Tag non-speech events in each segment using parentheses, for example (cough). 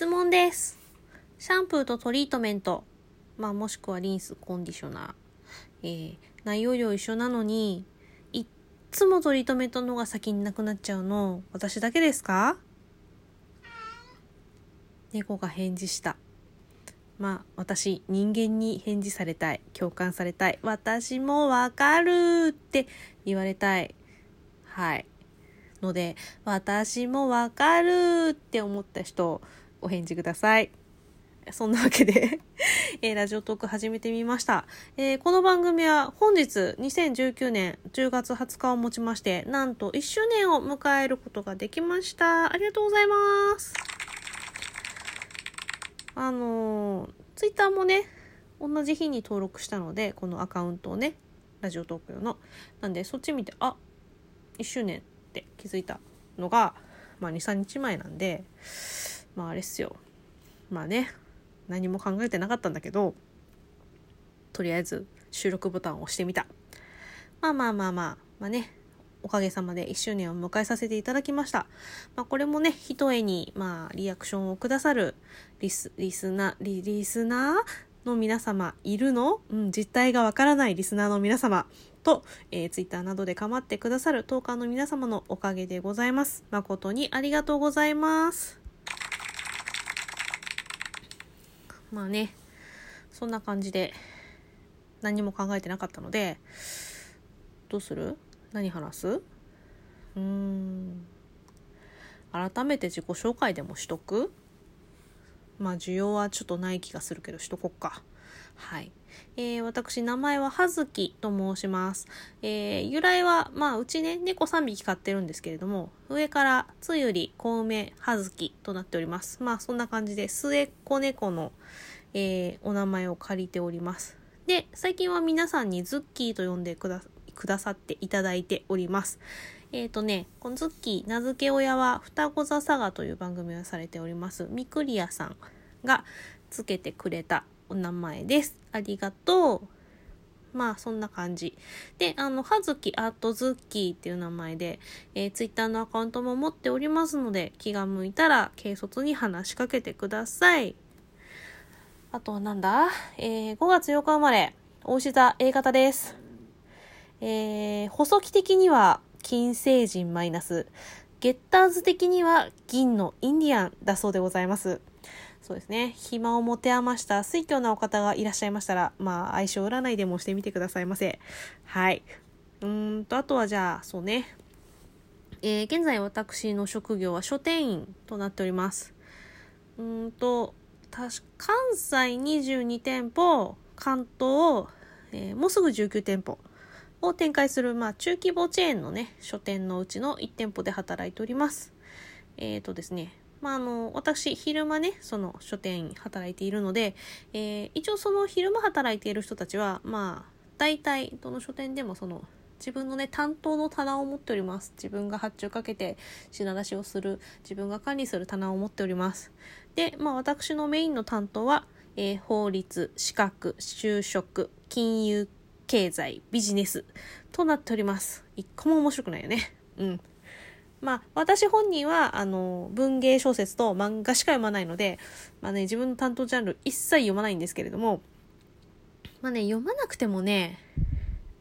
質問です。シャンプーとトリートメント、まあもしくはリンス、コンディショナー、えー内容量一緒なのに、いっつもトリートメントの方が先になくなっちゃうの、私だけですか？猫が返事した。まあ私人間に返事されたい。共感されたい。私もわかるって言われたい。はい。ので私もわかるって思った人お返事ください。そんなわけで (laughs) えーラジオトーク始めてみました、えーこの番組は本日2019年10月20日をもちましてなんと1周年を迎えることができました。ありがとうございます。あのー、ツイッターもね、同じ日に登録したので、このアカウントをね、ラジオトーク用の。なんで、そっち見て、あ、1周年って気づいたのが、まあ2、3日前なんで、まああれっすよ。まあね、何も考えてなかったんだけど、とりあえず収録ボタンを押してみた。まあまあまあまあ、まあね、おかげさまで1周年を迎えさせていただきました。まあ、これもね、ひとえに、まあ、リアクションをくださるリス、リスナー、リリスナーの皆様いるの？うん、実態がわからないリスナーの皆様と、えー、ツイッターなどで構ってくださるトーカーの皆様のおかげでございます。誠にありがとうございます。まあね、そんな感じで何も考えてなかったので、どうする？何話す？うーん。改めて自己紹介でもしとく？まあ需要はちょっとない気がするけどしとこっか。はい、えー、私名前は葉月と申します、えー、由来はまあうちね猫3匹飼ってるんですけれども上からつゆり小梅葉月となっております。まあそんな感じで末っ子猫の、えー、お名前を借りております。で最近は皆さんにズッキーと呼んでくだくださっていただいております。えっ、とね、このズッキー名付け親は双子座サガという番組をされております、ミクリアさんがつけてくれたお名前です。ありがとう。まあ、そんな感じ。で、あの、はずきアートズッキーっていう名前で、えー、ツイッターのアカウントも持っておりますので、気が向いたら軽率に話しかけてください。あとはなんだ？えー、5月8日生まれ、大牛座 A 型です。えー、細木的には金星人マイナス、ゲッターズ的には銀のインディアンだそうでございます。そうですね。暇を持て余した水挙なお方がいらっしゃいましたら、まあ、相性占いでもしてみてくださいませ。はい。うんと、あとはじゃあ、そうね。えー、現在私の職業は書店員となっております。うんと、確か関西22店舗、関東、えーもうすぐ19店舗を展開する、まあ、中規模チェーンのね、書店のうちの1店舗で働いております。えっ、とですね、まあ、あの、私、昼間ね、その書店働いているので、えー一応その昼間働いている人たちは、まあ、大体、どの書店でもその、自分のね、担当の棚を持っております。自分が発注かけて品出しをする、自分が管理する棚を持っております。で、まあ、私のメインの担当は、えー法律、資格、就職、金融、経済、ビジネスとなっております。一個も面白くないよね。うん。まあ、私本人は、あの、文芸小説と漫画しか読まないので、まあね、自分の担当ジャンル一切読まないんですけれども、まあね、読まなくてもね、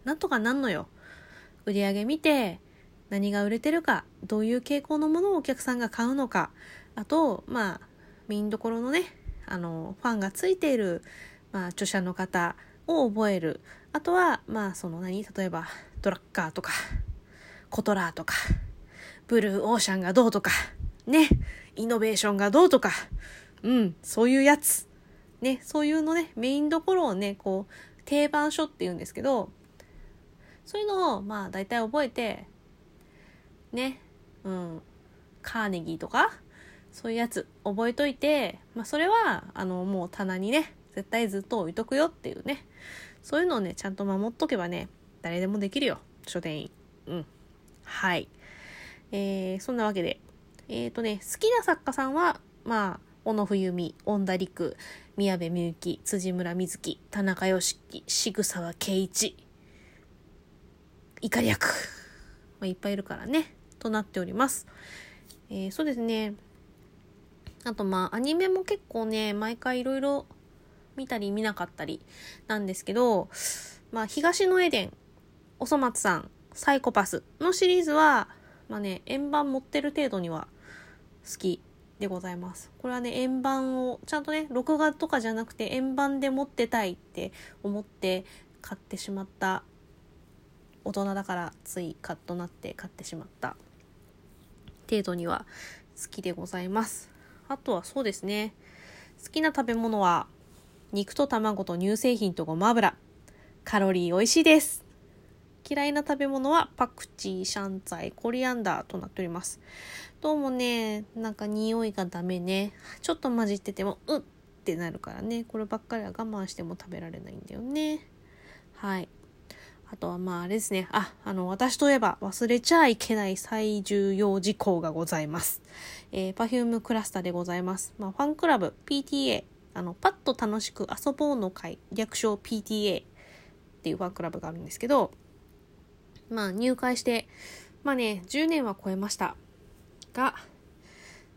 なんとかなんのよ。売り上げ見て、何が売れてるか、どういう傾向のものをお客さんが買うのか、あと、まあ、メインどころのね、あの、ファンがついている、まあ、著者の方を覚える。あとは、まあ、その何例えば、ドラッカーとか、コトラーとか、ブルーオーシャンがどうとか、ね、イノベーションがどうとか、うん、そういうやつ。ね、そういうのね、メインどころをね、こう、定番書って言うんですけど、そういうのを、まあ、大体覚えて、ね、うん、カーネギーとか、そういうやつ覚えといて、まあ、それは、あの、もう棚にね、絶対ずっと置いとくよっていうね、そういうのをね、ちゃんと守っとけばね、誰でもできるよ、書店員。うん。はい。えー、そんなわけで、えっ、ー、とね、好きな作家さんは、まあ、小野冬美、恩田陸、宮部みゆき、辻村瑞希、田中良樹、渋沢圭一、怒り役、まあ、いっぱいいるからね、となっております。えー、そうですね。あとまあアニメも結構ね、毎回いろいろ見たり見なかったりなんですけど、まあ東のエデン、おそ松さん、サイコパスのシリーズは、まあね、円盤持ってる程度には好きでございます。これはね、円盤を、ちゃんとね、録画とかじゃなくて円盤で持ってたいって思って買ってしまった大人だからついカッとなって買ってしまった程度には好きでございます。あとはそうですね。好きな食べ物は肉と卵と乳製品とごま油。カロリー美味しいです。嫌いな食べ物はパクチー、シャンツァイ、コリアンダーとなっております。どうもね、なんか匂いがダメね。ちょっと混じってても、うっってなるからね。こればっかりは我慢しても食べられないんだよね。はい。あとはまああれですね。あ、あの、私といえば忘れちゃいけない最重要事項がございます。えー、Perfume クラスターでございます。まあ、ファンクラブ PTA、あの、パッと楽しく遊ぼうの会、略称 PTA っていうファンクラブがあるんですけど、まあ入会して、まあね、10年は超えました。が、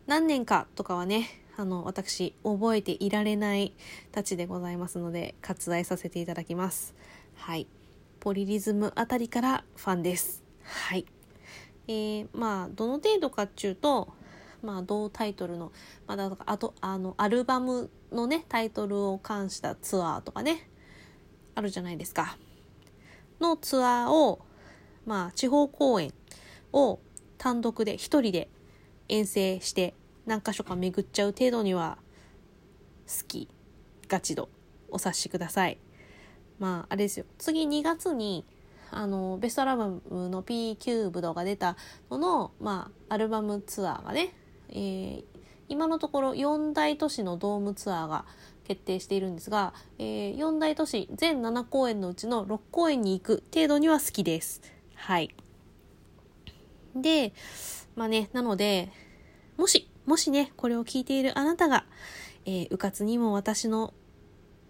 何年かとかはね、あの、私、覚えていられないたちでございますので、割愛させていただきます。はい。ポリリズムあたりからファンです。はい。えー、まあ、どの程度かっちゅうと、まあ、同タイトルの、まあ、だとか、あと、あの、アルバムのね、タイトルを冠したツアーとかね、あるじゃないですか。のツアーを、まあ、地方公演を単独で、一人で遠征して、何箇所か巡っちゃう程度には、好き、ガチ度、お察しください。まあ、あれですよ。次2月に、あの、ベストアルバムの P キューブドが出たのの、まあ、アルバムツアーがね、えー、今のところ4大都市のドームツアーが決定しているんですが、えー、4大都市全7公演のうちの6公演に行く程度には好きです。はい。で、まあね、なので、もし、もしね、これを聞いているあなたが、えー、うかつにも私の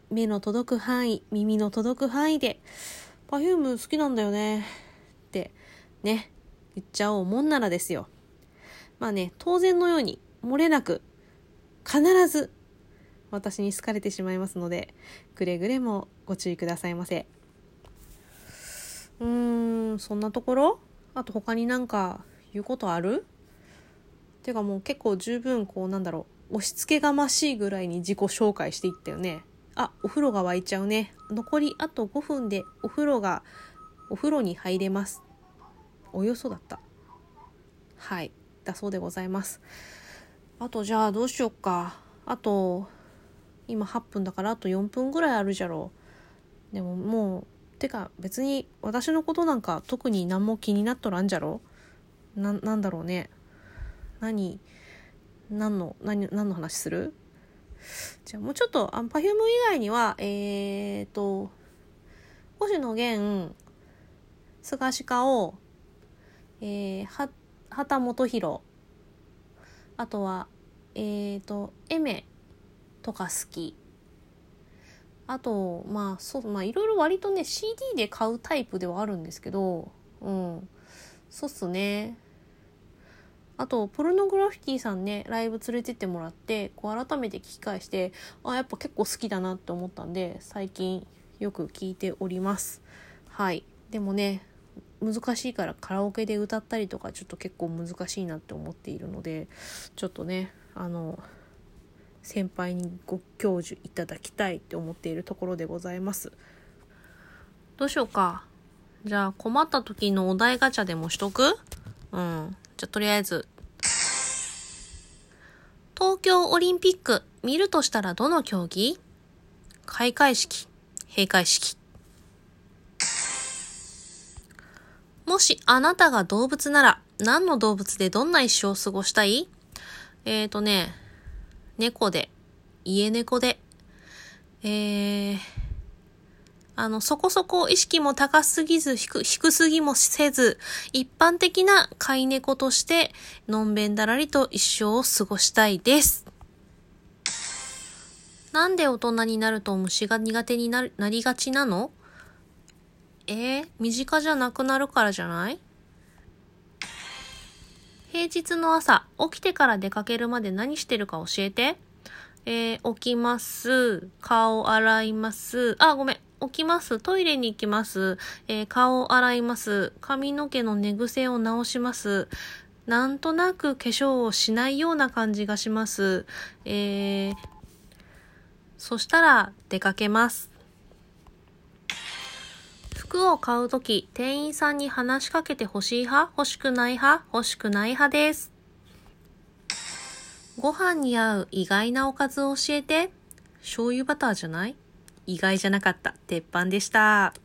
目の届く範囲、耳の届く範囲で、Perfume 好きなんだよね。ってね、言っちゃおうもんならですよ。まあね、当然のように、漏れなく、必ず、私に好かれてしまいますので、くれぐれもご注意くださいませ。うーん、そんなところ？あと他になんか言うことある？ていうかもう結構十分こうなんだろう、押し付けがましいぐらいに自己紹介していったよね。あ、お風呂が沸いちゃうね。残りあと5分でお風呂が、お風呂に入れます。およそだった。はい。だそうでございます。あとじゃあどうしよっか。あと、今8分だからあと4分ぐらいあるじゃろう。でももう、てか別に私のことなんか特に何も気になっとらんじゃろ？な、なんだろうね。何、何の、何、何の話する？じゃあもうちょっと、あ Perfume 以外には、えーと、星野源、菅鹿を、えー、は、畑元博、あとは、えーと、エメとか好き。あと、まあ、そう、まあ、いろいろ割とね、CD で買うタイプではあるんですけど、うん。そうっすね。あと、ポルノグラフィティさんね、ライブ連れてってもらって、こう改めて聞き返して、あ、やっぱ結構好きだなって思ったんで、最近よく聞いております。はい。でもね、難しいからカラオケで歌ったりとかちょっと結構難しいなって思っているので、ちょっとね、あの、先輩にご教授いただきたいって思っているところでございます。どうしようか。じゃあ困った時のお題ガチャでもしとく？うん。じゃ、とりあえず。東京オリンピック、見るとしたらどの競技？開会式、閉会式。もしあなたが動物なら、何の動物でどんな一生を過ごしたい？えーとね、猫で、家猫で、えー、あの、そこそこ意識も高すぎず低、低すぎもせず、一般的な飼い猫として、のんべんだらりと一生を過ごしたいです。なんで大人になると虫が苦手になりがちなの？えー、身近じゃなくなるからじゃない？平日の朝、起きてから出かけるまで何してるか教えて。えー、起きます。顔洗います。あ、ごめん。起きます。トイレに行きます。えー、顔洗います。髪の毛の寝癖を直します。なんとなく化粧をしないような感じがします。えー、そしたら出かけます。服を買うとき、店員さんに話しかけて欲しい派欲しくない派欲しくない派です。ご飯に合う意外なおかずを教えて。醤油バターじゃない？意外じゃなかった。鉄板でした。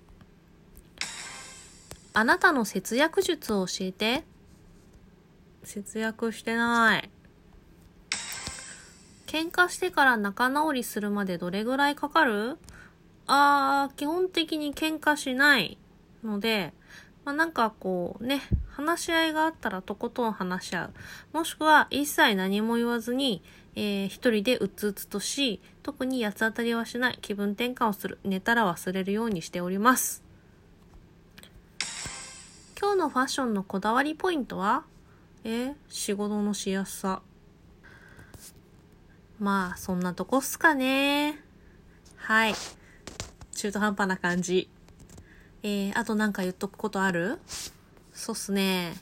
あなたの節約術を教えて。節約してない。喧嘩してから仲直りするまでどれぐらいかかる？あー、基本的に喧嘩しないので、まあ、なんかこうね、話し合いがあったらとことん話し合う。もしくは一切何も言わずに、えー、一人でうつうつとし、特に八つ当たりはしない。気分転換をする。寝たら忘れるようにしております。今日のファッションのこだわりポイントは？えー、仕事のしやすさ。まあ、そんなとこっすかね。はい。中途半端な感じ。えー、あとなんか言っとくことある？そうっすね。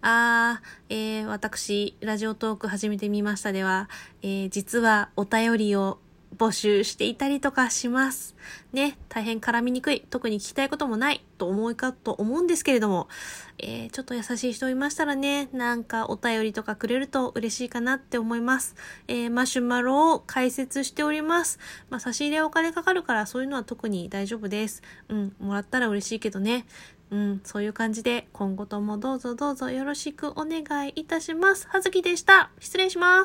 あー、えー、私、ラジオトーク始めてみましたでは、えー、実はお便りを募集していたりとかします。ね、大変絡みにくい、特に聞きたいこともないと思いかと思うんですけれども、えー、ちょっと優しい人いましたらね、なんかお便りとかくれると嬉しいかなって思います。えー、マシュマロを解説しております。まあ、差し入れお金かかるからそういうのは特に大丈夫です。うん、もらったら嬉しいけどね。うん、そういう感じで今後ともどうぞどうぞよろしくお願いいたします。はずきでした。失礼します。